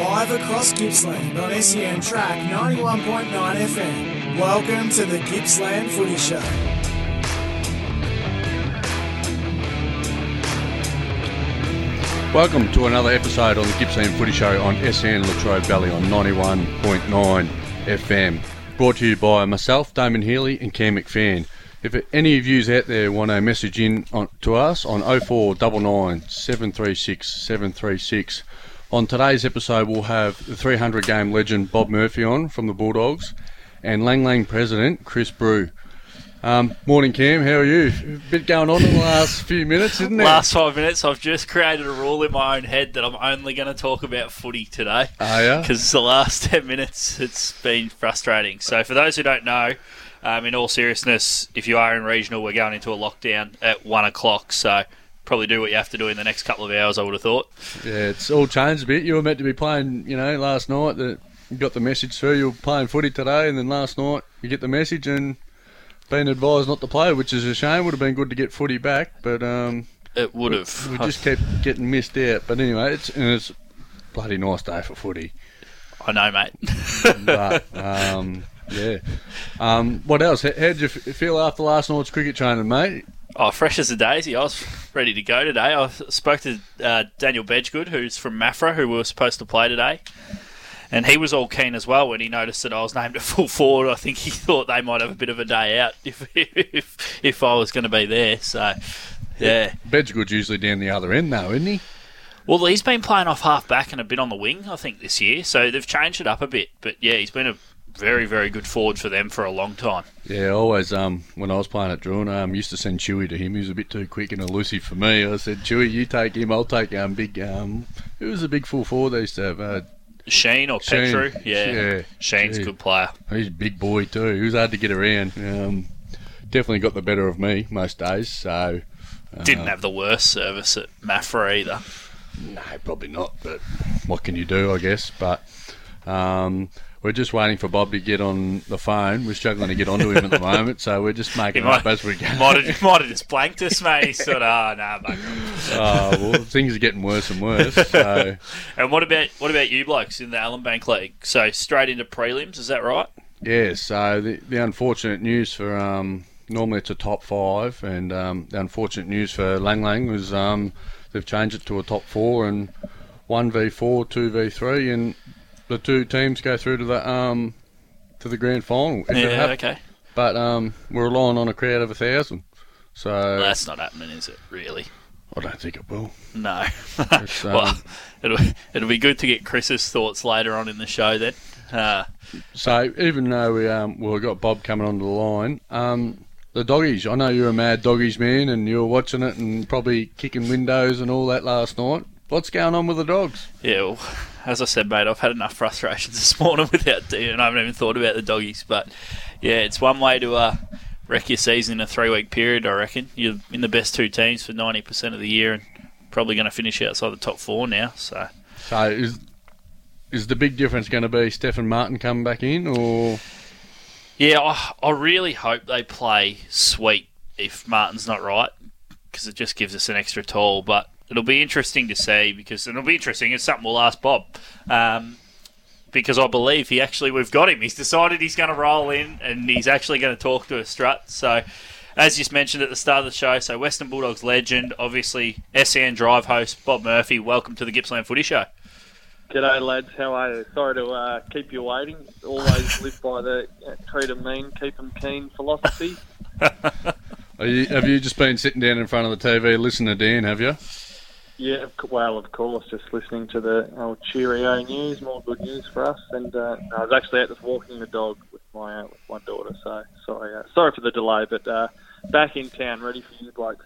Live across Gippsland on SEN Track 91.9 FM. Welcome to the Gippsland Footy Show. Welcome to another episode on the Gippsland Footy Show on SEN Latrobe Valley on 91.9 FM. Brought to you by myself, Damon Healy, and Cam McPhan. If any of you out there want to message in on, to us on 0499 736 736, on today's episode we'll have the 300 game legend Bob Murphy on from the Bulldogs and Lang Lang president Chris Brew. Um, morning, Cam. How are you? A bit going on in the last few minutes, isn't it? Last five minutes, I've just created a rule in my own head that I'm only going to talk about footy today. Are ya? Because the last 10 minutes, it's been frustrating. So, for those who don't know, um, in all seriousness, if you are in regional, we're going into a lockdown at 1 o'clock. So, probably do what you have to do in the next couple of hours, I would have thought. Yeah, it's all changed a bit. You were meant to be playing, you know, last night that you got the message through. You were playing footy today, and then last night you get the message and been advised not to play, which is a shame. Would have been good to get footy back, but um, It would have. we just kept getting missed out. But anyway, it's and it's a bloody nice day for footy. I know, mate. But um, yeah, um, what else? How did you feel after last night's cricket training, mate? Oh, fresh as a daisy. I was ready to go today. I spoke to uh, Daniel Bedgood, who's from Maffra, who we were supposed to play today. And he was all keen as well when he noticed that I was named at full forward. I think he thought they might have a bit of a day out if if, if I was going to be there. So, yeah. Bedgood's usually down the other end, though, isn't he? Well, he's been playing off half back and a bit on the wing, I think, this year. So they've changed it up a bit. But yeah, he's been a very, very good forward for them for a long time. Yeah, always. Um, when I was playing at Drouin, um, used to send Chewy to him. He was a bit too quick and elusive for me. I said, Chewy, you take him. I'll take um big um. Who was a big full forward they used to have? Uh, Sheen or Sheen. Petru? Yeah. Yeah. Sheen's a good player. he's a big boy too. He was hard to get around. Um, definitely got the better of me most days. So Didn't have the worst service at Maffra either. no, probably not. But what can you do? I guess. But um, we're just waiting for Bob to get on the phone. We're struggling to get onto him at the moment, so we're just making it up as we go. Might have, might have just blanked us, mate. He said, "Ah, nah, bugger." oh, well, things are getting worse and worse. So. And what about what about you blokes in the Ellinbank League? So straight into prelims, is that right? Yeah, so the, the unfortunate news for um, normally it's a top five, and um, the unfortunate news for Lang Lang was um, they've changed it to a top four and one v four, two v three, and the two teams go through to the um, to the grand final. Yeah, okay. But um, we're relying on a crowd of a thousand, so Well, that's not happening, is it? Really? I don't think it will. No. Um, well, it'll it'll be good to get Chris's thoughts later on in the show then. Uh, So even though we um, well, we got Bob coming onto the line, um, the doggies. I know you're a mad doggies man, and you were watching it and probably kicking windows and all that last night. What's going on with the dogs? yeah, well, as I said, mate, I've had enough frustrations this morning without doing, and I haven't even thought about the doggies. But yeah, it's one way to uh, wreck your season in a three week period. I reckon you're in the best two teams for ninety percent of the year, and probably going to finish outside the top four now. So So is is the big difference going to be Stephen Martin coming back in, or yeah, I, I really hope they play sweet if Martin's not right, because it just gives us an extra toll. But it'll be interesting to see because it'll be interesting. It's something we'll ask Bob. Um, because I believe he actually we've got him. He's decided he's going to roll in and he's actually going to talk to a strut. So, as you mentioned at the start of the show, so Western Bulldogs legend, obviously SEN Drive host Bob Murphy. Welcome to the Gippsland Footy Show. G'day, lads. How are you? Sorry to uh, keep you waiting. Always live by the uh, treat 'em mean, keep 'em keen philosophy. are you, have you just been sitting down in front of the TV listening to Dan? Have you? Yeah, well, of course, just listening to the old Cheerio news, more good news for us. And uh, I was actually out just walking the dog with my uh, with my daughter. So sorry, uh, sorry for the delay, but uh, back in town, ready for you blokes.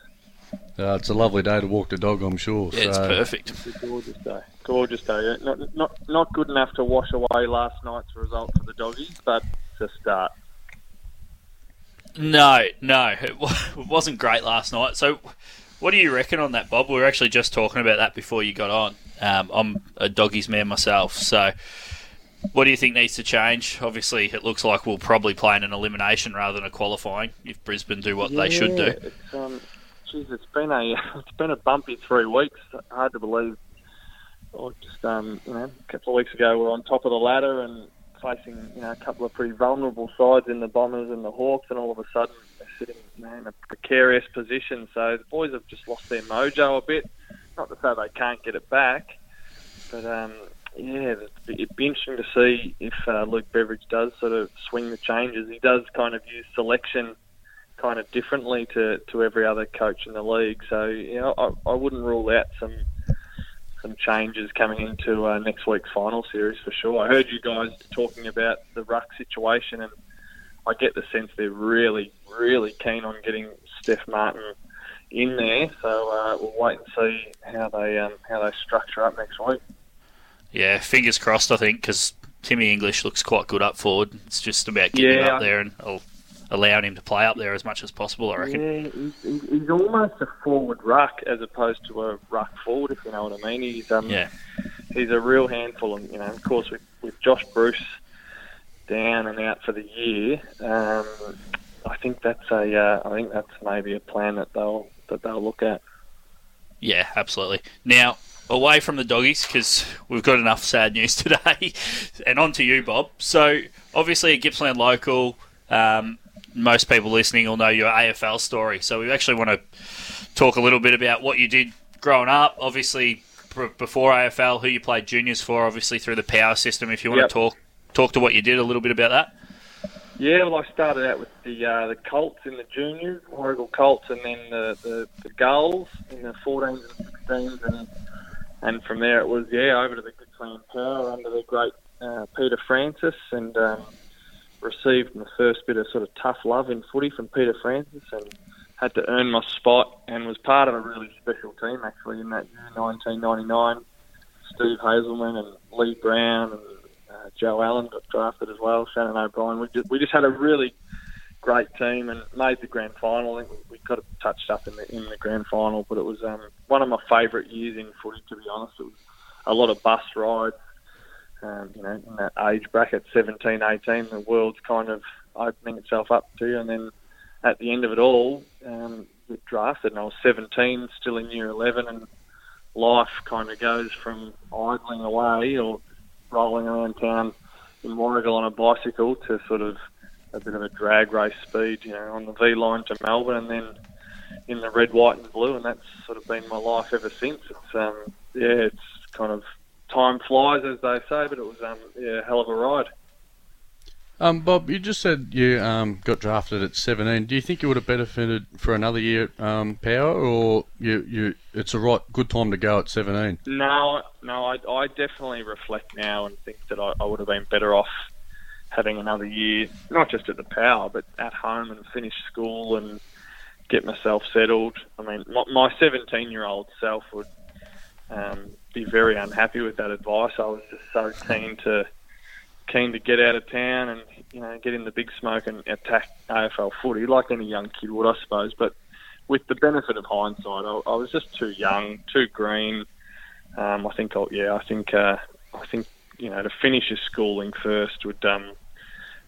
Uh, it's a lovely day to walk the dog, I'm sure. Yeah, it's perfect. It's a gorgeous day. Gorgeous day. Not, not not good enough to wash away last night's result for the doggies, but it's a start. No, no, it wa- it wasn't great last night. So, what do you reckon on that, Bob? We were actually just talking about that before you got on. Um, I'm a doggies man myself, so what do you think needs to change? Obviously, it looks like we'll probably play in an elimination rather than a qualifying if Brisbane do what they should do. It's, um, geez, it's been a it's been a bumpy three weeks. Hard to believe or just um, you know, a couple of weeks ago, we're on top of the ladder and facing you know a couple of pretty vulnerable sides in the Bombers and the Hawks, and all of a sudden sitting in a precarious position. So the boys have just lost their mojo a bit. Not to say they can't get it back, but um, yeah, it'd be interesting to see if uh, Luke Beveridge does sort of swing the changes. He does kind of use selection kind of differently to, to every other coach in the league. So you know, I, I wouldn't rule out some some changes coming into uh, next week's final series for sure. I heard you guys talking about the ruck situation, and I get the sense they're really, really keen on getting Steph Martin in there. So uh, we'll wait and see how they um, how they structure up next week. Yeah, fingers crossed. I think because Timmy English looks quite good up forward. It's just about getting yeah, him up there and allowing him to play up there as much as possible. I reckon. Yeah, he's, he's almost a forward ruck as opposed to a ruck forward, if you know what I mean. He's um, yeah. he's a real handful, and you know, of course, with, with Josh Bruce down and out for the year, um, I think that's a uh, I think that's maybe a plan that they'll that they'll look at. Yeah, absolutely. Now, away from the doggies because we've got enough sad news today. and on to you, Bob. So, obviously, a Gippsland local. Um, most people listening will know your AFL story. So, we actually want to talk a little bit about what you did growing up. Obviously, before AFL, who you played juniors for. Obviously, through the power system. If you want yep. to talk talk to what you did a little bit about that. Yeah, well, I started out with the uh, the Colts in the juniors, Warragul Colts, and then the, the, the Gulls in the 14s and 16s, and and from there it was yeah over to the Gippsland Power under the great uh, Peter Francis, and um, received my first bit of sort of tough love in footy from Peter Francis, and had to earn my spot, and was part of a really special team actually in that year 1999. Steve Hazelman and Lee Brown and uh, Joe Allen got drafted as well. Shannon O'Brien. We just, we just had a really great team and made the grand final. I think we, got it touched up in the in the grand final, but it was um, one of my favourite years in footy. To be honest, it was a lot of bus rides. Um, you know, in that age bracket, 17, 18, the world's kind of opening itself up to you, and then at the end of it all, um, get drafted, and I was 17, still in year 11, and life kind of goes from idling away or rolling around town in Warragul on a bicycle to sort of a bit of a drag race speed, you know, on the V line to Melbourne, and then in the red, white, and blue, and that's sort of been my life ever since. It's um, yeah, it's kind of time flies, as they say, but it was um, yeah, a hell of a ride. Um, Bob, you just said you um, got drafted at 17. Do you think you would have benefited for another year at um, Power, or you, you it's a right good time to go at 17? No, no, I, I definitely reflect now and think that I, I would have been better off having another year, not just at the Power, but at home and finish school and get myself settled. I mean, my 17 year old self would um, be very unhappy with that advice. I was just so keen to keen to get out of town and you know get in the big smoke and attack AFL footy like any young kid would, I suppose. But with the benefit of hindsight, I, I was just too young, too green. Um, I think, I'll, yeah, I think, uh, I think you know to finish your schooling first would um,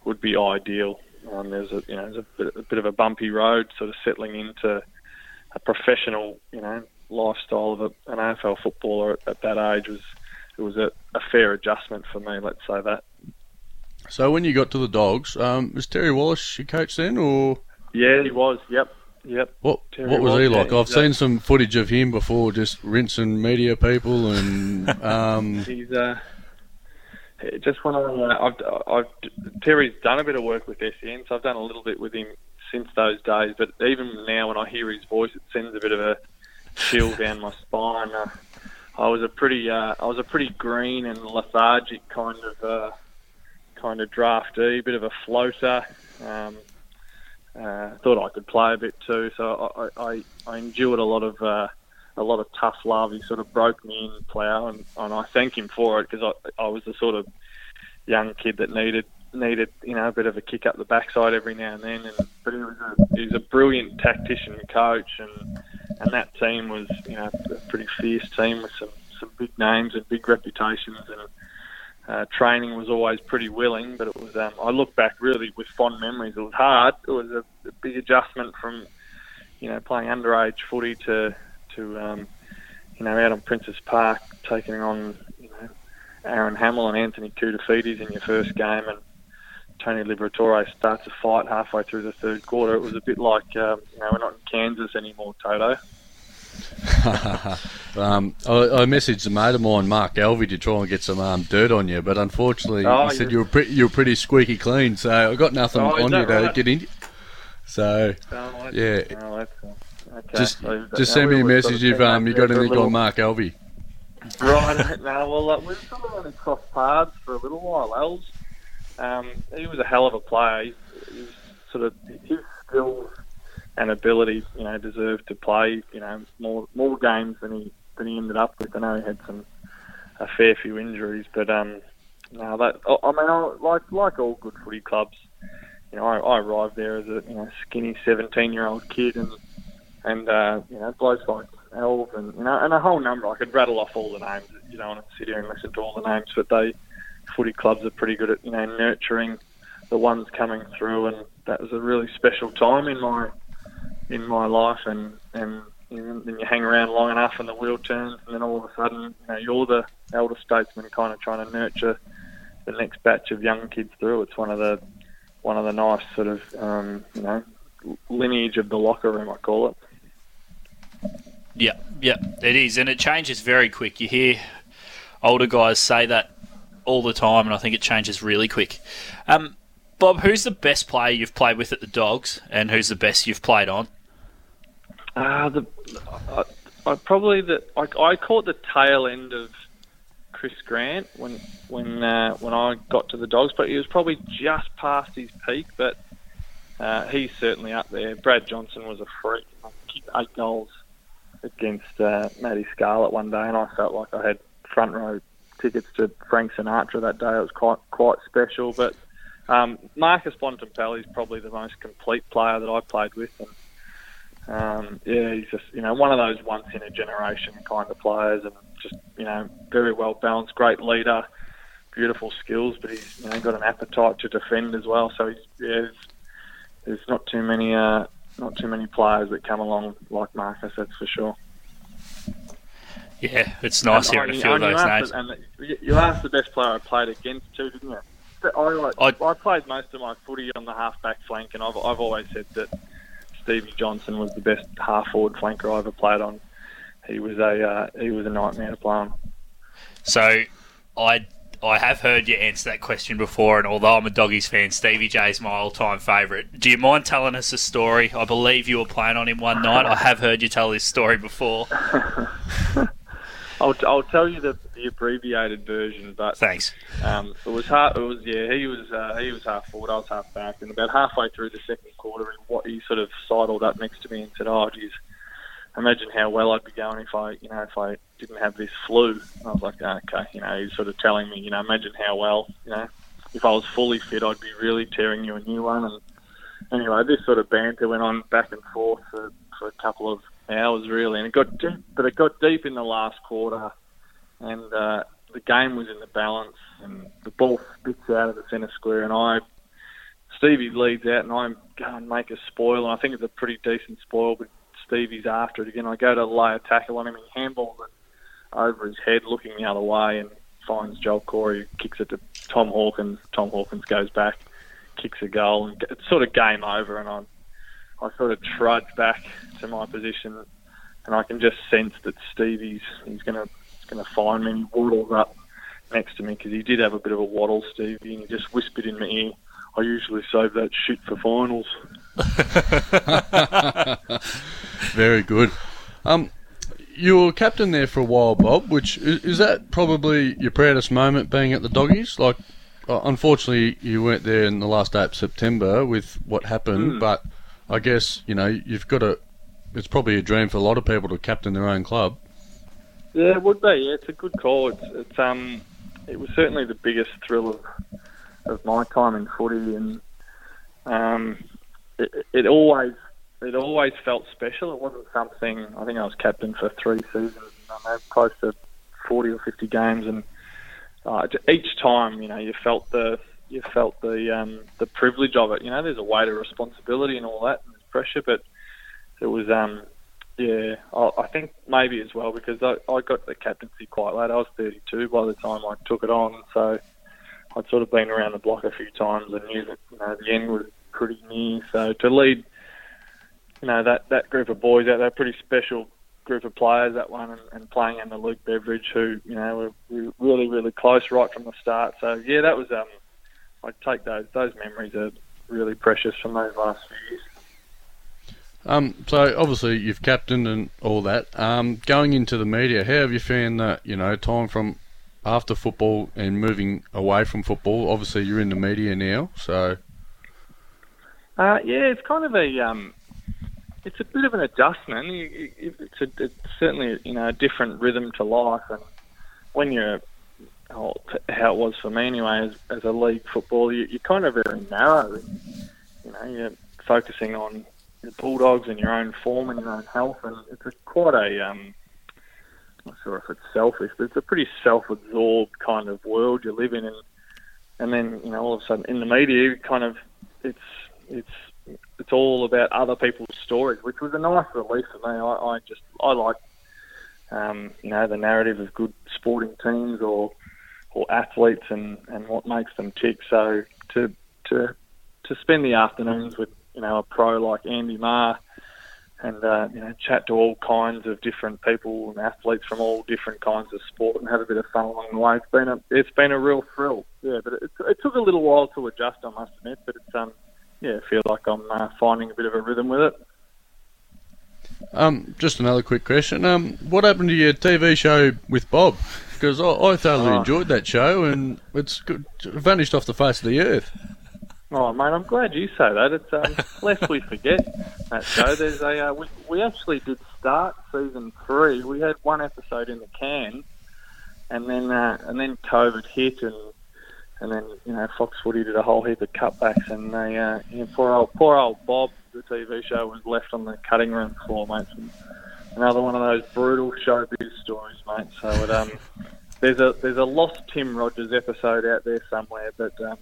would be ideal. Um, there's a you know there's a bit, a bit of a bumpy road, sort of settling into a professional you know lifestyle of a, an AFL footballer at, at that age was it was a, a fair adjustment for me. Let's say that. So when you got to the Dogs, um, was Terry Wallace your coach then, or? Yeah, he was. Yep, yep. What Terry What was, was he like? I've seen some footage of him before, just rinsing media people, and um... he's uh, just when I, I've, I've Terry's done a bit of work with SEN, so I've done a little bit with him since those days. But even now, when I hear his voice, it sends a bit of a chill down my spine. Uh, I was a pretty, uh, I was a pretty green and lethargic kind of. Kind of draftee, bit of a floater. Um, uh, thought I could play a bit too, so I, I, I endured a lot of uh, a lot of tough love. He sort of broke me in plough, and, and I thank him for it because I, I was the sort of young kid that needed needed you know a bit of a kick up the backside every now and then. And but he was a, he was a brilliant tactician coach, and and that team was you know a pretty fierce team with some some big names and big reputations and uh, training was always pretty willing, but it was. Um, I look back really with fond memories. It was hard. It was a, a big adjustment from, you know, playing underage footy to to um, you know, out on Princes Park, taking on, you know, Aaron Hamill and Anthony Koutoufides in your first game, and Tony Liberatore starts a fight halfway through the third quarter. It was a bit like, um, you know, we're not in Kansas anymore, Toto. um, I, I, messaged a mate of mine, Mark Alvey, to try and get some um, dirt on you, but unfortunately, oh, he said you were pretty, you were pretty squeaky clean. So I got nothing oh, on you to get in. So oh, yeah, oh, okay. just so, just send me a message if um you got anything on Mark Alvey. Right, now, well, uh, we've sort of only crossed paths for a little while. Els, um, he was a hell of a player. He, he was sort of his skills and ability, you know, deserved to play, you know, more more games than he than he ended up with. I know he had some a fair few injuries, but um, no, that I mean, I, like like all good footy clubs, you know, I, I arrived there as a you know skinny seventeen year old kid, and and uh, you know blokes like Elv and you know and a whole number. I could rattle off all the names. You don't want to sit here and listen to all the names, but they footy clubs are pretty good at you know nurturing the ones coming through, and that was a really special time in my in my life, and and then you hang around long enough, and the wheel turns, and then all of a sudden, you know, you're the elder statesman, kind of trying to nurture the next batch of young kids through. It's one of the one of the nice sort of um, you know lineage of the locker room, I call it. Yeah, yeah, it is, and it changes very quick. You hear older guys say that all the time, and I think it changes really quick. Um, Bob, who's the best player you've played with at the Dogs, and who's the best you've played on? Uh, the I, I probably the I, I caught the tail end of Chris Grant when when uh, when I got to the Dogs, but he was probably just past his peak. But uh, he's certainly up there. Brad Johnson was a freak. Eight goals against uh, Matty Scarlett one day, and I felt like I had front row tickets to Frank Sinatra that day. It was quite quite special. But um, Marcus Bontempelli is probably the most complete player that I played with, and um, yeah, he's just you know one of those once in a generation kind of players, and just you know very well balanced, great leader, beautiful skills, but he's you know got an appetite to defend as well. So he's yeah, there's, there's not too many uh, not too many players that come along like Marcus, that's for sure. Yeah, it's nice hearing a few of those names. The, and you asked the best player I played against too, didn't you? I, like, I, I played most of my footy on the half back flank, and I've, I've always said that Stevie Johnson was the best half forward flanker I ever played on. He was a uh, he was a nightmare to play on. So, I I have heard you answer that question before, and although I'm a doggies fan, Stevie J is my all-time favourite. Do you mind telling us a story? I believe you were playing on him one night. I have heard you tell this story before. I'll, I'll tell you the, the abbreviated version, but thanks. Um, it was half. It was yeah. He was uh, he was half forward. I was half back, and about halfway through the second quarter, he, he sort of sidled up next to me and said, "Oh, geez, imagine how well I'd be going if I, you know, if I didn't have this flu." And I was like, oh, "Okay," you know, he's sort of telling me, you know, imagine how well, you know, if I was fully fit, I'd be really tearing you a new one. And anyway, this sort of banter went on back and forth for, for a couple of hours really, and it got deep, but it got deep in the last quarter, and uh, the game was in the balance, and the ball spits out of the centre square, and I, Stevie leads out, and I go and make a spoil, and I think it's a pretty decent spoil, but Stevie's after it again. I go to lay a tackle on him, and he handballs it over his head, looking the other way, and finds Joel Corey, kicks it to Tom Hawkins. Tom Hawkins goes back, kicks a goal, and it's sort of game over, and I'm I sort of trudge back to my position, and I can just sense that Stevie's he's going to going to find me. And he waddles up next to me because he did have a bit of a waddle, Stevie, and he just whispered in my ear, "I usually save that shit for finals." Very good. Um, you were captain there for a while, Bob. Which is, is that probably your proudest moment being at the Doggies? Like, uh, unfortunately, you weren't there in the last day of September with what happened, mm. but I guess you know you've got a. It's probably a dream for a lot of people to captain their own club. Yeah, it would be. Yeah, it's a good call. It's, it's um, it was certainly the biggest thrill of of my time in footy, and um, it, it always it always felt special. It wasn't something. I think I was captain for three seasons. I know close to forty or fifty games, and uh, each time, you know, you felt the you felt the um, the privilege of it. You know, there's a weight of responsibility and all that, and there's pressure, but it was um, Yeah, I, I think maybe as well because I, I got the captaincy quite late. I was 32 by the time I took it on, so I'd sort of been around the block a few times and knew that you know the end was pretty near. So to lead, you know that that group of boys out there, pretty special group of players that one, and, and playing under Luke Beveridge, who you know were really really close right from the start. So yeah, that was um, I take those those memories are really precious from those last few years. Um, so obviously you've captained and all that. Um, going into the media, how have you found that? You know, time from after football and moving away from football. Obviously, you're in the media now, so. Uh, yeah, it's kind of a um, it's a bit of an adjustment. It's, a, it's certainly you know a different rhythm to life, and when you're how it was for me anyway, as, as a league footballer, you, you're kind of very narrow. You know, you're focusing on the Bulldogs and your own form and your own health, and it's a, quite a um, I'm not sure if it's selfish, but it's a pretty self-absorbed kind of world you live in, and and then you know all of a sudden in the media, kind of it's it's it's all about other people's stories, which was a nice relief for me. I, I just I like um, you know the narrative of good sporting teams or or athletes and, and what makes them tick. So to to to spend the afternoons with you know, a pro like Andy Maher and, uh, you know, chat to all kinds of different people and athletes from all different kinds of sport and have a bit of fun along the way. It's been a, it's been a real thrill. Yeah, but it, it took a little while to adjust, I must admit, but it's, um, yeah, I feel like I'm uh, finding a bit of a rhythm with it. Um, just another quick question. Um, what happened to your TV show with Bob? Because I, I thoroughly oh. enjoyed that show, and it's good, vanished off the face of the earth. Oh, mate, I'm glad you say that. It's um, lest we forget that show. There's a uh, we, we actually did start season three. We had one episode in the can, and then uh, and then COVID hit, and and then you know Fox Footy did a whole heap of cutbacks, and they uh, you know, poor old poor old Bob, the TV show, was left on the cutting room floor, mate. And another one of those brutal showbiz stories, mate. So it, um, there's a there's a lost Tim Rogers episode out there somewhere, but. Um,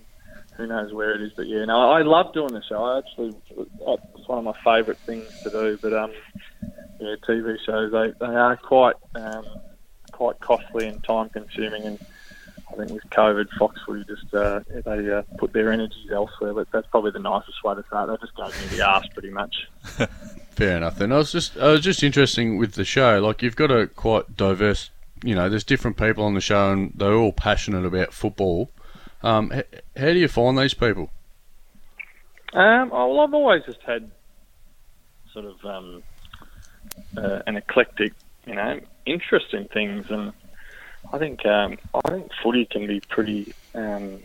who knows where it is. But yeah, no, I love doing the show. I actually, it's one of my favourite things to do. But um, yeah, TV shows they, they are quite um, quite costly and time consuming. And I think with COVID, Fox Footy just uh, they uh, put their energies elsewhere. But that's probably the nicest way to say it. They just gave me the arse pretty much. Fair enough. And I was just I was just interesting with the show. Like you've got a quite diverse. You know, there's different people on the show, and they're all passionate about football. Um, how do you find these people? Um, oh, well, I've always just had sort of um, uh, an eclectic, you know, interest in things, and I think um, I think footy can be pretty um,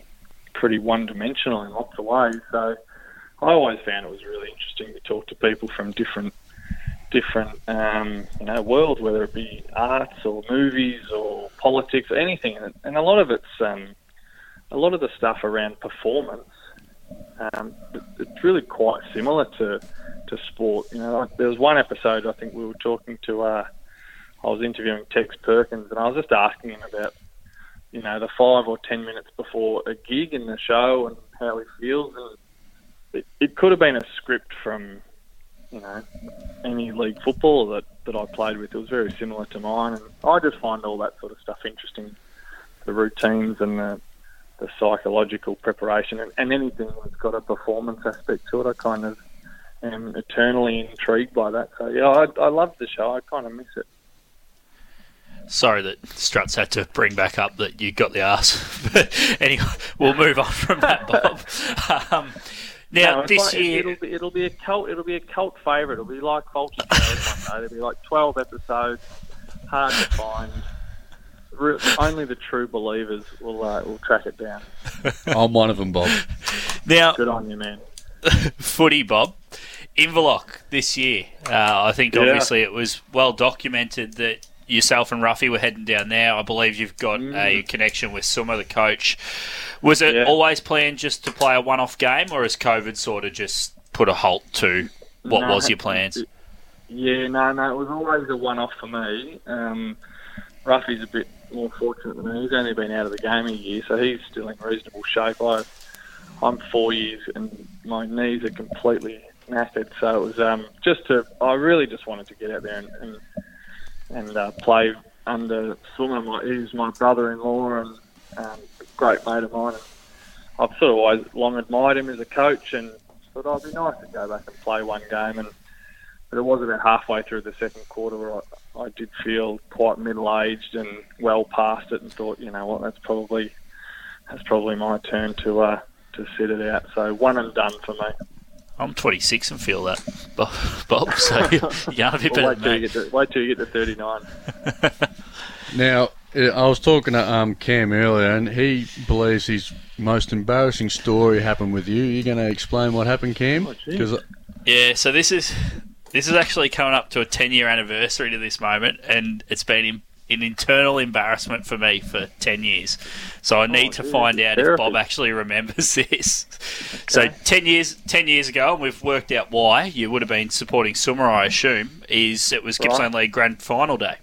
pretty one dimensional in lots of ways. So I always found it was really interesting to talk to people from different different um, you know worlds, whether it be arts or movies or politics or anything, and, and a lot of it's um, a lot of the stuff around performance, um, it's really quite similar to to sport. You know, like there was one episode I think we were talking to. Uh, I was interviewing Tex Perkins, and I was just asking him about, you know, the five or ten minutes before a gig in the show and how he feels. And it, it could have been a script from, you know, any league footballer that, that I played with. It was very similar to mine, and I just find all that sort of stuff interesting. The routines and the the psychological preparation and, and anything that's got a performance aspect to it. I kind of am eternally intrigued by that. So yeah, I, I love the show. I kind of miss it. Sorry that Struts had to bring back up that you got the ass. but anyway, we'll move on from that, Bob. Um, now no, this like, year, it'll be, it'll be a cult. It'll be a cult favourite. It'll be like Vulture one day. It'll be like twelve episodes, hard to find only the true believers will uh, will track it down. I'm one of them, Bob. Now, good on you, man. footy, Bob. Inverloch this year. Uh, I think Yeah. obviously it was well documented that yourself and Ruffy were heading down there. I believe you've got a connection with Summer, the coach. Was it Mm. Yeah. always planned just to play a one-off game, or has COVID sort of just put a halt to what No, was your plans? Yeah, no, no, it was always a one-off for me. Um, Ruffy's a bit more fortunate than me. He's only been out of the game a year, so he's still in reasonable shape. I, I'm four years, and my knees are completely knackered. So it was um, just to. I really just wanted to get out there and and, and uh, play under Swimmer, who's my brother-in-law and um, great mate of mine. I've sort of always long admired him as a coach, and thought oh, it'd be nice to go back and play one game. And but it was about halfway through the second quarter where I, I did feel quite middle-aged and well past it, and thought, you know what, that's probably that's probably my turn to uh, to sit it out. So one and done for me. I'm 26 and feel that, Bob. So you're a bit well, better wait, till you get to, wait till you get to 39. Now, I was talking to um, Cam earlier, and he believes his most embarrassing story happened with you. You're going to explain what happened, Cam? Oh. Because Yeah, so this is this is actually coming up to a 10 year anniversary to this moment, and it's been in, an internal embarrassment for me for 10 years. So I need oh, to geez, find out if. Bob actually remembers this. So 10 years 10 years ago, and we've worked out why you would have been supporting Summer, I assume, is it was Gippsland League Grand Final day.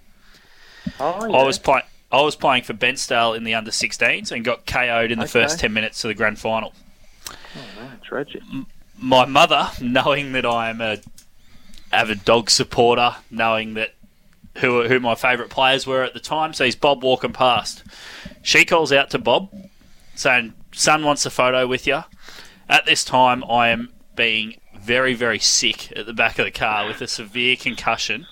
Oh, I was playing. I was playing for Bairnsdale in the under 16s and got KO'd in the Okay. first 10 minutes of the grand final. Oh, man, tragic. my mother, knowing that I am a avid dog supporter, knowing that who who my favourite players were at the time, sees Bob walking past. She calls out to Bob, saying, "Son wants a photo with you." At this time, I am being very very sick at the back of the car with a severe concussion,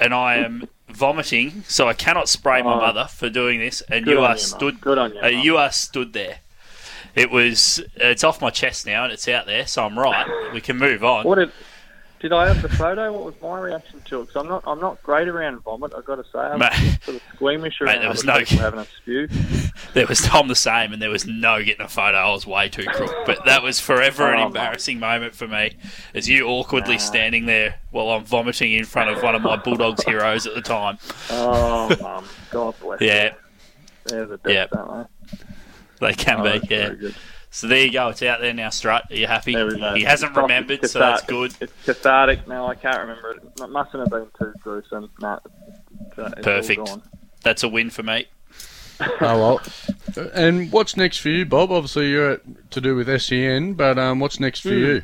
and I am vomiting, so I cannot spray my Oh. mother for doing this. And Good you are you, stood. Good on you, uh, you are stood there. It was. It's off my chest now, and it's out there, so I'm right. We can move on. What did did I have the photo? What was my reaction to it? Because I'm not I'm not great around vomit. I've got to say, I'm Mate. sort of squeamish Mate, around there was no- people having a spew. There was I'm the same, and there was no getting a photo. I was way too crook, but that was forever an Oh, embarrassing moment for me, as you awkwardly standing there while I'm vomiting in front of one of my Bulldogs heroes at the time. Oh, mum, God bless. Yeah, you. They're the best, Yeah. aren't they can they? Oh, be. Yeah. Very good. So there you go. It's out there now. Strut. Are you happy? There. He hasn't Stop. remembered, It's so that's good. It's cathartic. No, I can't remember it. It mustn't have been too gruesome. No, it's, it's all Perfect. gone. That's a win for me. oh well. And what's next for you, Bob? Obviously, you're at, to do with SEN, but um, what's next for Hmm. you?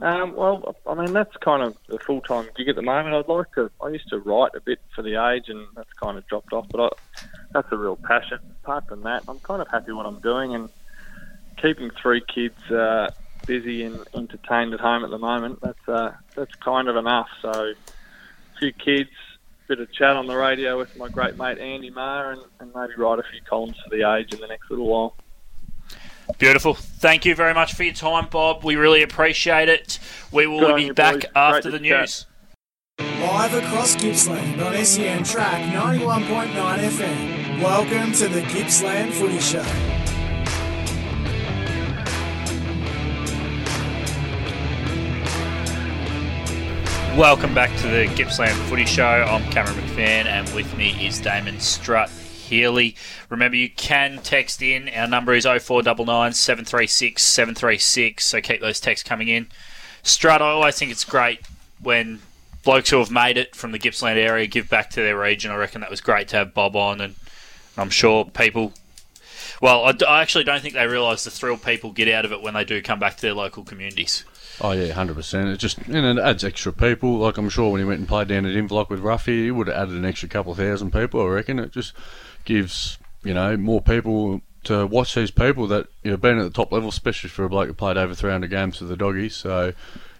Um, well, I mean that's kind of a full time gig at the moment. I'd like to. I used to write a bit for the Age, and that's kind of dropped off. But I, that's a real passion. Apart from that, I'm kind of happy what I'm doing and keeping three kids uh, busy and entertained at home at the moment. That's uh, that's kind of enough. So, a few kids, bit of chat on the radio with my great mate Andy Maher, and, and maybe write a few columns for the Age in the next little while. Beautiful. Thank you very much for your time, Bob. We really appreciate it. We will Good be back boys. after Great the to chat. news. Live across Gippsland on SEN Track 91.9 FM. Welcome to the Gippsland Footy Show. Welcome back to the Gippsland Footy Show. I'm Cameron McPhan, and with me is Damon Strut Healy. Remember, you can text in. Our number is 0499 736 736, so keep those texts coming in. Strut, I always think it's great when blokes who have made it from the Gippsland area give back to their region. I reckon that was great to have Bob on, and I'm sure people. Well, I actually don't think they realise the thrill people get out of it when they do come back to their local communities. Oh yeah, hundred percent. It just and it adds extra people. Like I'm sure when he went and played down at Inverloch with Ruffy, he would have added an extra couple of thousand people. I reckon it just gives you know more people to watch these people that you know been at the top level, especially for a bloke who played over 300 games for the doggies. So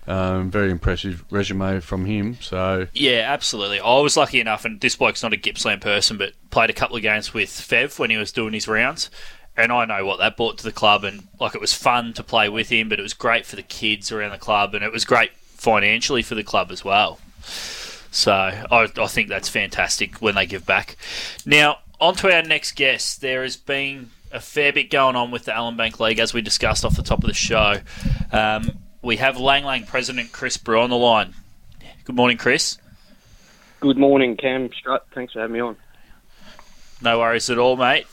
um, very impressive resume from him. So Yeah, absolutely. I was lucky enough, and this bloke's not a Gippsland person, but played a couple of games with Fev when he was doing his rounds. And I know what that brought to the club, and like it was fun to play with him, but it was great for the kids around the club, and it was great financially for the club as well. So I, I think that's fantastic when they give back. Now, on to our next guest. There has been a fair bit going on with the Ellinbank League, as we discussed off the top of the show. Um, we have Lang Lang president Chris Brew on the line. Good morning, Chris. Good morning, Cam Strut. Thanks for having me on. No worries at all, mate.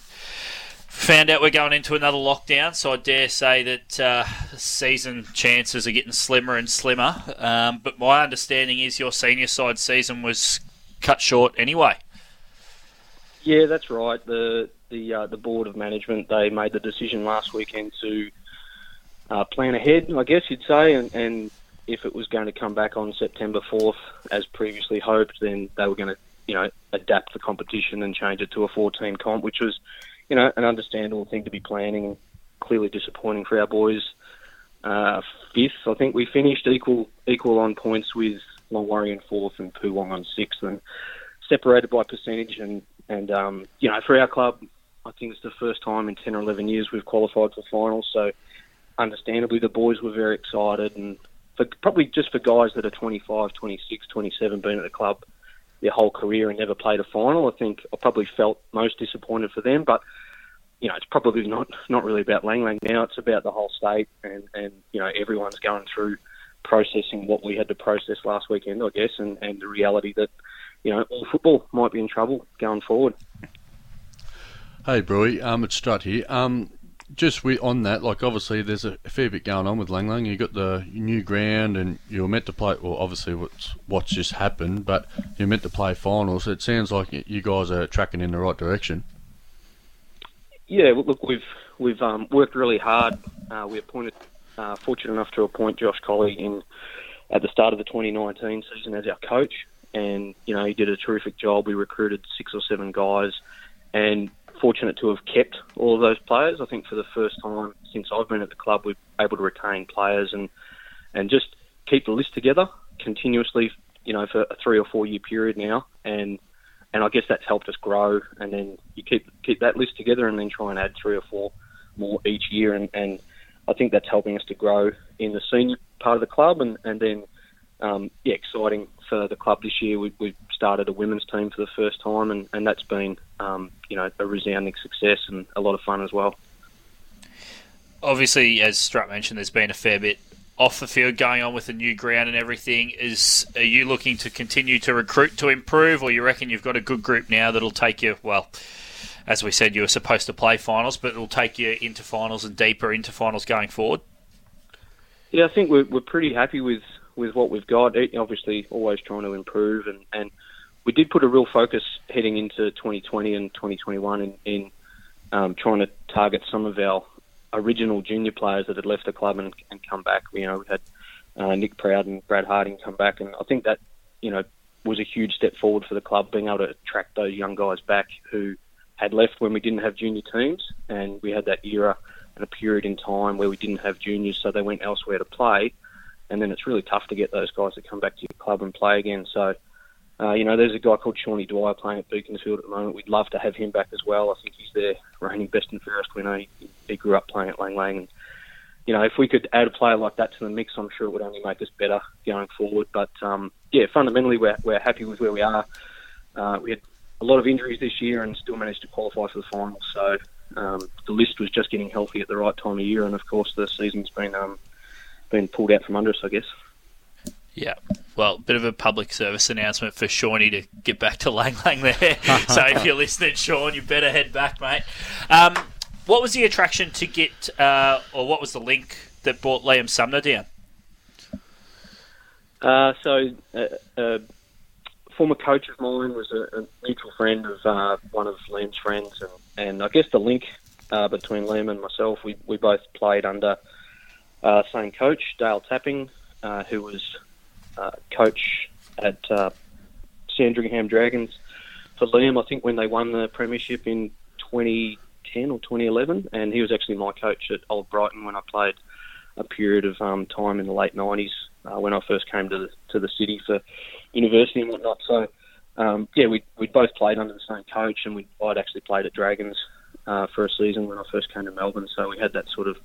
Found out we're going into another lockdown, so I dare say that uh, season chances are getting slimmer and slimmer. Um, but my understanding is your senior side season was cut short anyway. Yeah, that's right. The the uh, the board of management they made the decision last weekend to uh, plan ahead, I guess you'd say, and, and if it was going to come back on September 4th as previously hoped, then they were going to, you know, adapt the competition and change it to a 14 comp, which was, you know, an understandable thing to be planning and clearly disappointing for our boys. Uh, fifth, I think we finished equal equal on points with Longwarry in fourth and Poowong on sixth, and separated by percentage. And and um, you know, for our club, I think it's the first time in ten or eleven years we've qualified for finals. So, understandably, the boys were very excited, and for, probably just for guys that are 25, 26, 27, been at the club their whole career and never played a final, I think I probably felt most disappointed for them. But you know, it's probably not not really about Lang Lang now. It's about the whole state, and and you know, everyone's going through processing what we had to process last weekend, I guess, and and the reality that you know all football might be in trouble going forward. Hey, Brewy, um, it's Strut here. Um, just we, on that, like obviously there's a fair bit going on with Lang Lang. You got the new ground, and you're meant to play. Well, obviously what's what's just happened, but you're meant to play finals. It sounds like you guys are tracking in the right direction. Yeah, look, we've we've um, worked really hard. Uh, we appointed, uh, fortunate enough to appoint Josh Colley in at the start of the 2019 season as our coach, and you know he did a terrific job. We recruited six or seven guys, and fortunate to have kept all of those players. I think for the first time since I've been at the club, we're able to retain players and and just keep the list together continuously. You know, for a three or four year period now, and and I guess that's helped us grow. And then you keep keep that list together, and then try and add three or four more each year, and, and I think that's helping us to grow in the senior part of the club, and and then um, yeah, exciting for the club this year. We, we started a women's team for the first time, and, and that's been um, you know a resounding success and a lot of fun as well. Obviously, as Strut mentioned, there's been a fair bit off the field going on with the new ground and everything. Is are you looking to continue to recruit to improve, or you reckon you've got a good group now that'll take you well? As we said, you were supposed to play finals, but it'll take you into finals and deeper into finals going forward. Yeah, I think we're, we're pretty happy with, with what we've got. Obviously, always trying to improve, and, and we did put a real focus heading into 2020 and 2021 in, in um, trying to target some of our original junior players that had left the club and, and come back. You know, we had uh, Nick Proud and Brad Harding come back, and I think that you know was a huge step forward for the club, being able to attract those young guys back who had left when we didn't have junior teams, and we had that era and a period in time where we didn't have juniors, so they went elsewhere to play, and then it's really tough to get those guys to come back to your club and play again. So. Uh, you know, there's a guy called Shawnee Dwyer playing at Beaconsfield at the moment. We'd love to have him back as well. I think he's their reigning best and fairest winner. He, he grew up playing at Lang Lang, and you know, if we could add a player like that to the mix, I'm sure it would only make us better going forward. But um, yeah, fundamentally, we're we're happy with where we are. Uh, we had a lot of injuries this year and still managed to qualify for the finals. So um, the list was just getting healthy at the right time of year, and of course, the season's been um, been pulled out from under us, I guess. Yeah. Well, bit of a public service announcement for Shawnee to get back to Lang Lang there. so if you're listening, Sean, you better head back, mate. Um, what was the attraction to get, uh, or what was the link that brought Liam Sumner down? Uh, so, uh, a former coach of mine was a, a mutual friend of uh, one of Liam's friends, and, and I guess the link uh, between Liam and myself, we, we both played under uh, same coach, Dale Tapping, uh, who was uh, coach at uh, Sandringham Dragons for Liam. I think when they won the premiership in 2010 or 2011, and he was actually my coach at Old Brighton when I played a period of um, time in the late 90s uh, when I first came to the to the city for university and whatnot. So. Um, yeah, we we both played under the same coach, and we I'd actually played at Dragons uh, for a season when I first came to Melbourne. So we had that sort of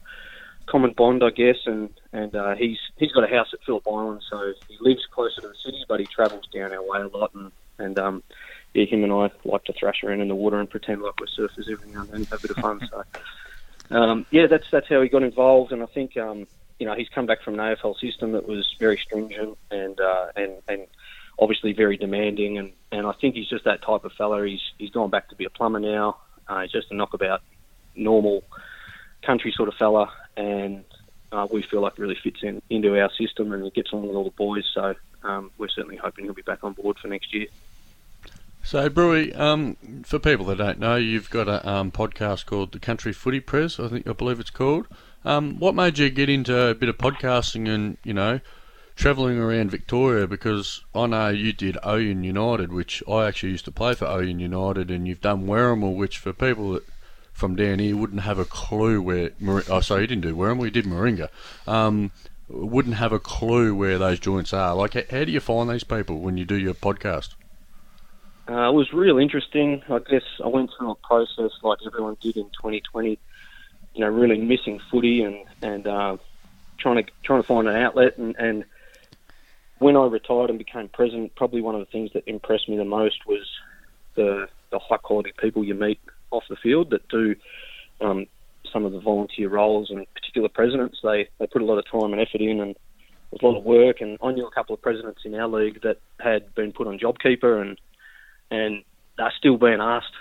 common bond, I guess, and and uh, he's he's got a house at Phillip Island, so he lives closer to the city, but he travels down our way a lot, and and um, yeah, him and I like to thrash around in the water and pretend like we're surfers every now and then, have a bit of fun. So um, yeah, that's that's how he got involved, and I think um, you know he's come back from an AFL system that was very stringent and uh, and and obviously very demanding, and and I think he's just that type of fella. He's he's gone back to be a plumber now. Uh, he's just a knockabout, normal country sort of fella, and uh, we feel like really fits in into our system and it gets on with all the boys. So um, we're certainly hoping he'll be back on board for next year. So, Brewy, um, for people that don't know, you've got a um, podcast called the Country Footy Press. I think I believe it's called. Um, what made you get into a bit of podcasting and you know travelling around Victoria? Because I know you did Oyen United, which I actually used to play for Oyen United, and you've done Werribee, which for people that from down here wouldn't have a clue where. Oh, sorry, you didn't do Werribee, you did Warringah. Um, wouldn't have a clue where those joints are. Like, how do you find these people when you do your podcast? Uh, it was real interesting. I guess I went through a process like everyone did in 2020. You know, really missing footy and and uh, trying to trying to find an outlet. And, and when I retired and became president, probably one of the things that impressed me the most was the the high quality people you meet off the field that do um, some of the volunteer roles and particular presidents. They they put a lot of time and effort in and there's a lot of work. And I knew a couple of presidents in our league that had been put on JobKeeper and and they're still being asked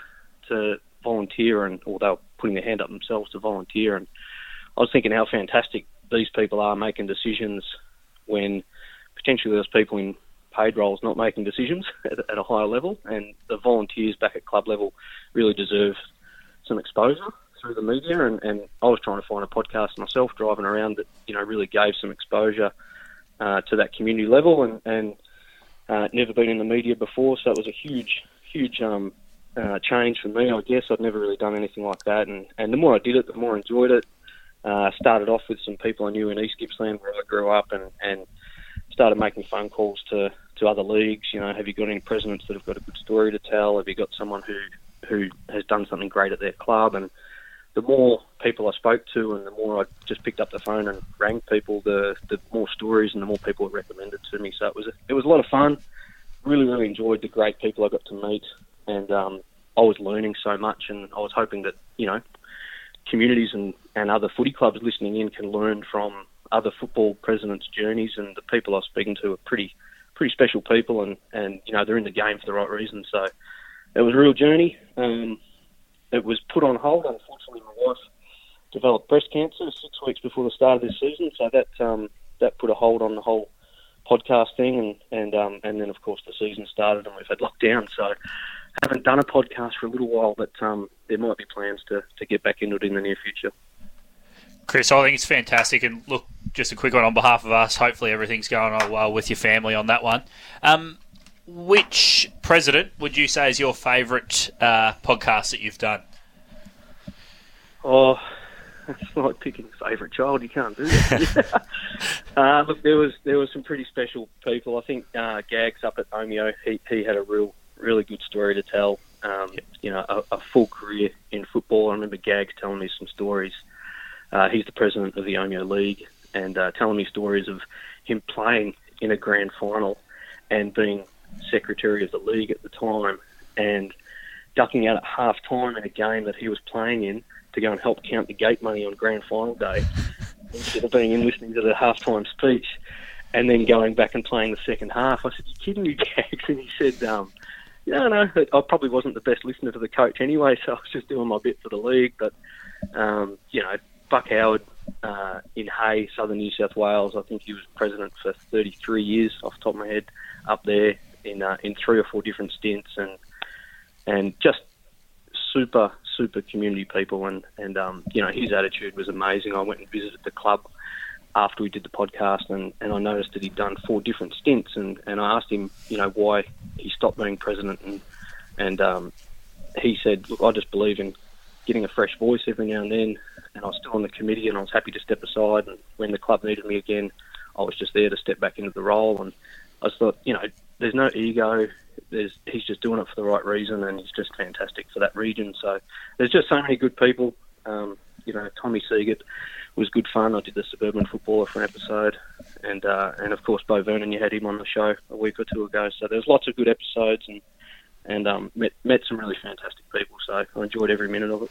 to volunteer and or they're putting their hand up themselves to volunteer. And I was thinking how fantastic these people are making decisions when potentially there's people in paid roles not making decisions at, a higher level, and the volunteers back at club level really deserve some exposure through the media. And, and I was trying to find a podcast myself driving around that you know really gave some exposure uh, to that community level, and, and uh, never been in the media before, so it was a huge, huge um, uh, change for me. I guess I'd never really done anything like that, and, and the more I did it, the more I enjoyed it. Uh, started off with some people I knew in East Gippsland where I grew up, and, and started making phone calls to, to other leagues. You know, have you got any presidents that have got a good story to tell? Have you got someone who who has done something great at their club? And the more people I spoke to, and the more I just picked up the phone and rang people, the the more stories and the more people were recommended to me. So it was a, it was a lot of fun. Really, really enjoyed the great people I got to meet, and um, I was learning so much. And I was hoping that you know communities and, and other footy clubs listening in can learn from other football presidents' journeys, and the people I was speaking to are pretty pretty special people, and and you know they're in the game for the right reasons. So it was a real journey. Um, it was put on hold. Unfortunately, my wife developed breast cancer six weeks before the start of this season, so that um, that put a hold on the whole podcast thing, and and um, and then of course the season started, and we've had lockdown. So haven't done a podcast for a little while, but um, there might be plans to to get back into it in the near future. Chris, I think it's fantastic, and look, just a quick one on behalf of us. Hopefully, everything's going on well with your family on that one. Um, which president would you say is your favourite uh, podcast that you've done? Oh, it's like picking a favourite child. You can't do that. uh, look, there was there was some pretty special people. I think uh, Gags up at Omeo, he he had a real really good story to tell. Um, you know, a, a, full career in football. I remember Gags telling me some stories. Uh, he's the president of the Omeo League, and uh, telling me stories of him playing in a grand final and being secretary of the league at the time, and ducking out at half time in a game that he was playing in to go and help count the gate money on grand final day instead of being in listening to the halftime speech and then going back and playing the second half. I said, "You kidding me, Gags?" And he said, um, "No, no, I probably wasn't the best listener to the coach anyway, so I was just doing my bit for the league." But um, you know, Buck Howard uh, in Hay, Southern New South Wales. I think he was president for 33 years, off the top of my head, up there in uh, in three or four different stints, and and just super super community people, and and um, you know his attitude was amazing. I went and visited the club after we did the podcast, and, and I noticed that he'd done four different stints, and, and I asked him, you know, why he stopped being president, and and um, he said, look, I just believe in getting a fresh voice every now and then, and I was still on the committee, and I was happy to step aside, and when the club needed me again, I was just there to step back into the role, and I thought, you know, there's no ego. There's he's just doing it for the right reason, and he's just fantastic for that region. So there's just so many good people. Um, you know, Tommy Seagate was good fun. I did the suburban footballer for an episode, and uh, and of course Bo Vernon. You had him on the show a week or two ago. So there's lots of good episodes, and and um, met met some really fantastic people. So I enjoyed every minute of it.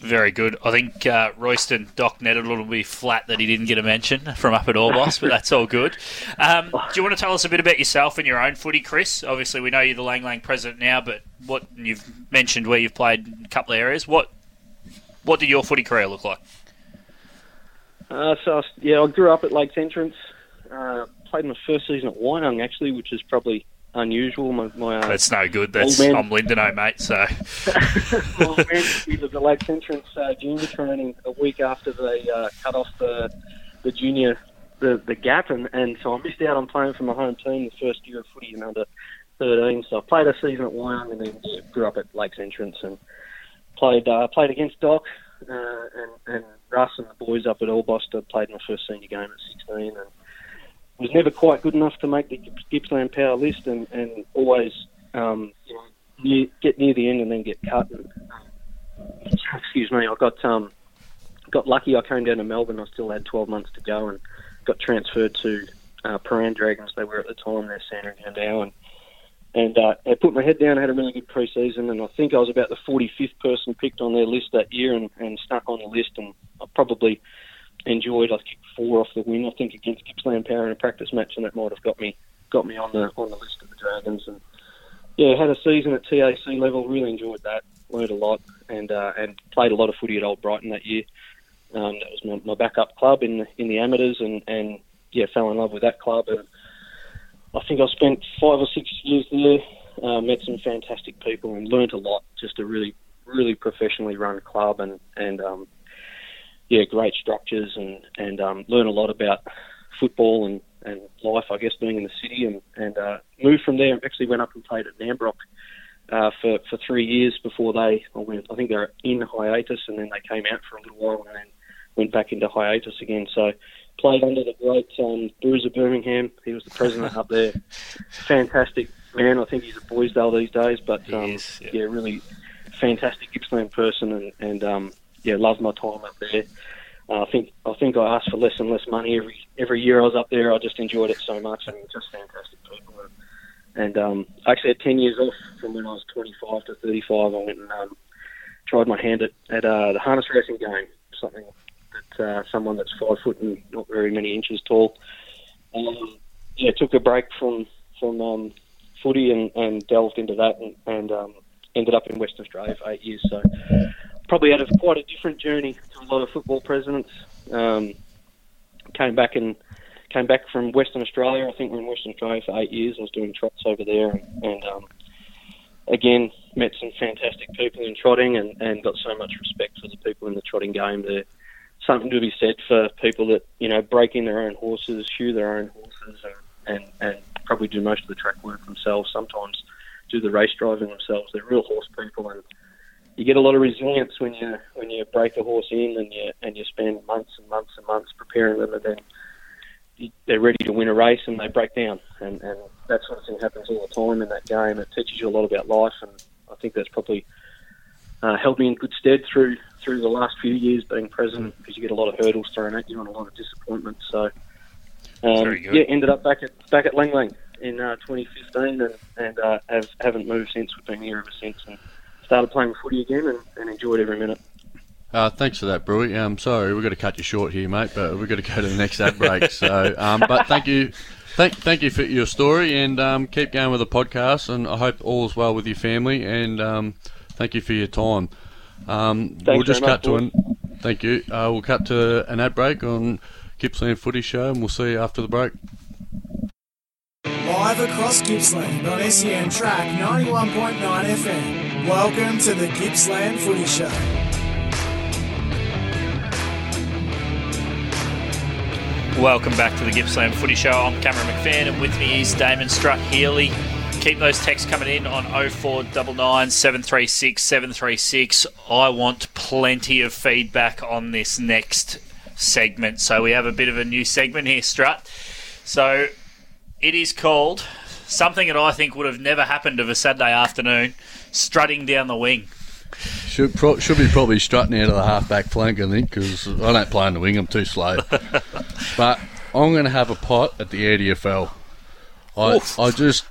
Very good. I think uh, Royston Doc netted a little bit flat that he didn't get a mention from up at Orbost, but that's all good. Um, do you want to tell us a bit about yourself and your own footy, Chris? Obviously, we know you're the Lang Lang president now, but what you've mentioned where you've played in a couple of areas. What what did your footy career look like? Uh, so yeah, I grew up at Lakes Entrance. Uh, played my first season at Wy Yung actually, which is probably unusual. My, my uh, That's no good. That's Old man. I'm Lindenow, mate. So well, man, he the Lakes Entrance uh, junior training a week after they uh, cut off the the junior the the gap, and, and so I missed out on playing for my home team the first year of footy in under 13. So I played a season at Wy Yung and then grew up at Lakes Entrance and played uh, played against Doc uh, and and Russ and the boys up at Albosta. Played my first senior game at 16 and was never quite good enough to make the Gippsland Power list, and and always um, near, get near the end and then get cut. And, um, excuse me, I got um, got lucky. I came down to Melbourne. I still had 12 months to go and got transferred to uh, Prahran Dragons. They were at the time. They're Sandringham now, and and uh, I put my head down. I had a really good pre-season, and I think I was about the 45th person picked on their list that year, and, and stuck on the list. And I probably enjoyed. I kicked four off the win. I think against Gippsland Power in a practice match, and that might have got me got me on the on the list of the Dragons. And yeah, had a season at TAC level. Really enjoyed that. Learned a lot, and uh, and played a lot of footy at Old Brighton that year. Um, that was my, my backup club in the, in the amateurs, and and yeah, fell in love with that club. And I think I spent five or six years there. Uh, met some fantastic people and learnt a lot. Just a really really professionally run club, and and um, yeah, great structures and and um, learn a lot about football and, and life, I guess, being in the city, and and uh, moved from there. Actually, went up and played at Nambrok uh, for for three years before they. I went. I think they were in hiatus, and then they came out for a little while, and then went back into hiatus again. So played under the great um, Bruiser Birmingham. He was the president up there. Fantastic man. I think he's at Boisdale these days, but um, is, yeah. yeah, really fantastic Gippsland person, and and um, yeah, loved my time up there. Uh, I think I think I asked for less and less money every every year I was up there. I just enjoyed it so much, and just fantastic people. And, and um, actually had ten years off from when I was 25 to 35. I went and um, tried my hand at, at uh, the harness racing game, something that uh, someone that's five foot and not very many inches tall. Um, yeah, took a break from from um, footy and, and delved into that, and, and um, ended up in Western Australia for eight years. So probably had a quite a different journey to a lot of football presidents. Um, came back and came back from Western Australia. I think we we're in Western Australia for eight years. I was doing trots over there, and, and um, again met some fantastic people in trotting, and, and got so much respect for the people in the trotting game. There, something to be said for people that you know break in their own horses, shoe their own horses, and, and, and probably do most of the track work themselves. Sometimes do the race driving themselves. They're real horse people, and you get a lot of resilience when you when you break a horse in and you and you spend months and months and months preparing them, and then you, they're ready to win a race and they break down, and and that sort of thing happens all the time in that game. It teaches you a lot about life, and I think that's probably uh, held me in good stead through through the last few years being president because you get a lot of hurdles thrown at you and a lot of disappointment. So um, yeah, ended up back at back at Lang Lang in uh, 2015 and and uh, have haven't moved since. We've been here ever since and started playing footy again and, and enjoyed every minute. Uh, thanks for that, Brewy. Um, sorry, we've got to cut you short here, mate, but we've got to go to the next ad break. So, um, but thank you, thank, thank you for your story, and um, keep going with the podcast. And I hope all is well with your family. And um, thank you for your time. Um, we'll just cut much, to an. Thank you. Uh, we'll cut to an ad break on Gippsland Footy Show, and we'll see you after the break. Live across Gippsland on SEN Track 91.9 FM. Welcome to the Gippsland Footy Show. Welcome back to the Gippsland Footy Show. I'm Cameron McPhan, and with me is Damon Strut Healy. Keep those texts coming in on 0499 736 736. I want plenty of feedback on this next segment. So we have a bit of a new segment here, Strut. So it is called something that I think would have never happened of a Saturday afternoon strutting down the wing. Should pro- should be probably strutting out of the half-back flank, I think, because I don't play on the wing. I'm too slow. but I'm going to have a pot at the EDFL. I Oof. I just,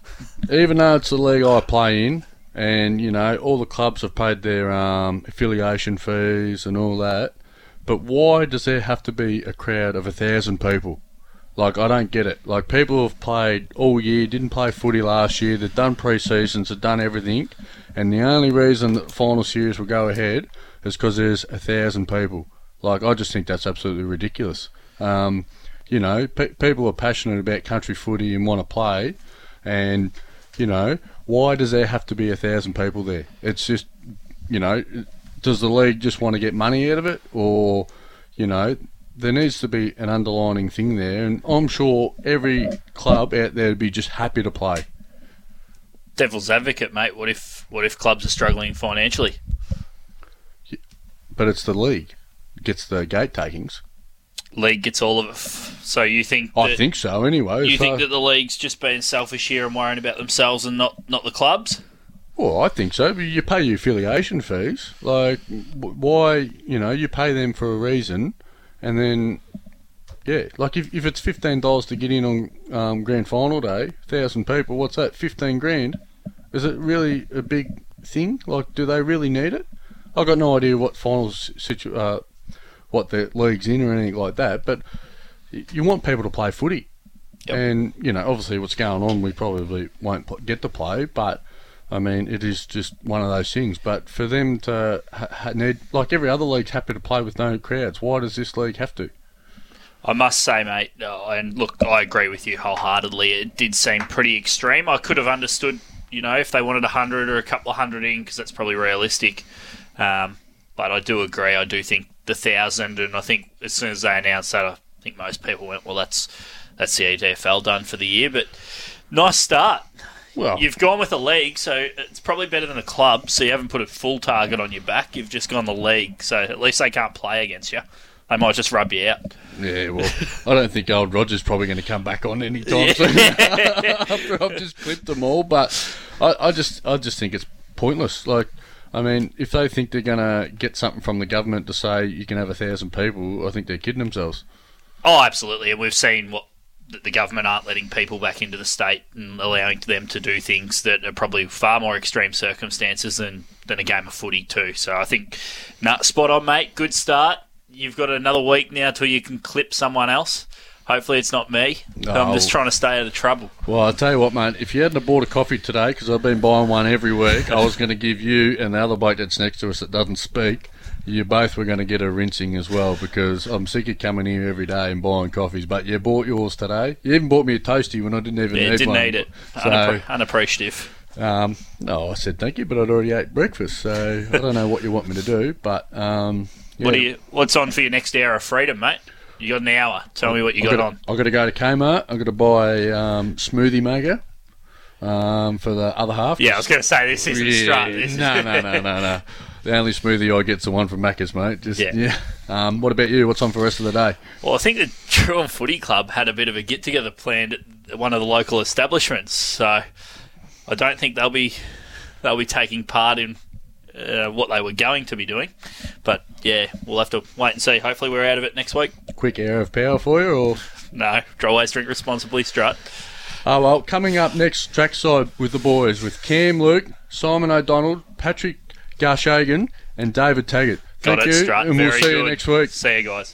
even though it's the league I play in, and you know all the clubs have paid their um, affiliation fees and all that, but why does there have to be a crowd of a thousand people? Like I don't get it. Like people have played all year, didn't play footy last year. They've done pre-seasons, they've done everything, and the only reason that final series will go ahead is because there's a thousand people. Like I just think that's absolutely ridiculous. Um, you know, pe- people are passionate about country footy and want to play, and you know, why does there have to be a thousand people there? It's just, you know, does the league just want to get money out of it, or, you know, there needs to be an underlining thing there, and I'm sure every club out there would be just happy to play. Devil's advocate, mate. What if what if clubs are struggling financially? But it's the league gets the gate takings. League gets all of it. So you think? I think so, anyway. You so- think that the league's just being selfish here and worrying about themselves and not not the clubs? Well, I think so. But you pay your affiliation fees. Like, why? You know, you pay them for a reason, and then, yeah, like if, if it's fifteen dollars to get in on um, grand final day, thousand people, what's that? Fifteen grand. Is it really a big thing? Like, do they really need it? I've got no idea what finals situ- uh, what the league's in or anything like that, but you want people to play footy. Yep. And you know, obviously, what's going on, we probably won't get to play, but I mean, it is just one of those things. But for them to ha- need, like every other league's happy to play with no crowds, why does this league have to? I must say, mate, uh, and look, I agree with you wholeheartedly. It did seem pretty extreme. I could have understood, you know, if they wanted a hundred or a couple of hundred in, because that's probably realistic. Um, but I do agree. I do think the thousand, and I think as soon as they announced that, I think most people went, "Well, that's that's the EDFL done for the year." But nice start. Well, You've gone with the league, so it's probably better than a club. So you haven't put a full target on your back. You've just gone the league, so at least they can't play against you. They might just rub you out. yeah, well, I don't think old Roger's probably going to come back on anytime soon after I've just clipped them all. But I, I just, I just think it's pointless. Like, I mean, if they think they're going to get something from the government to say you can have a thousand people, I think they're kidding themselves. Oh, absolutely. And we've seen what that the government aren't letting people back into the state and allowing them to do things that are probably far more extreme circumstances than, than a game of footy too. So I think, nah, spot on, mate. Good start. You've got another week now till you can clip someone else. Hopefully it's not me. I'm just trying to stay out of trouble. Well, I'll tell you what, mate. If you hadn't bought a coffee today, because I've been buying one every week, I was going to give you and the other bloke that's next to us that doesn't speak, you both were going to get a rinsing as well, because I'm sick of coming here every day and buying coffees. But you bought yours today. You even bought me a toasty when I didn't even Yeah, need didn't one. need it. So, Unappre- unappreciative. um, no, I said thank you, but I'd already ate breakfast, so I don't know what you want me to do. But um, What yeah. do you? What's on for your next hour of freedom, mate? You got an hour. Tell me what you I've got got on. I've got to go to Kmart. I've got to buy a um, smoothie maker um, for the other half. Yeah, I was going to say this isn't straight. This is- no, no, no, no, no. The only smoothie I get's the one from Macca's, mate. Just Yeah. yeah. Um, what about you? What's on for the rest of the day? Well, I think the Drouin Footy Club had a bit of a get together planned at one of the local establishments, so I don't think they'll be they'll be taking part in uh, what they were going to be doing. But yeah, we'll have to wait and see. Hopefully, we're out of it next week. Quick air of power for you, or No, always drink responsibly, Strut. oh well. Coming up next, trackside with the boys with Cam Luke, Simon O'Donnell, Patrick Garshagan, and David Taggart. Got Thank it, you, Strut. and we'll Very see you next week. See you guys.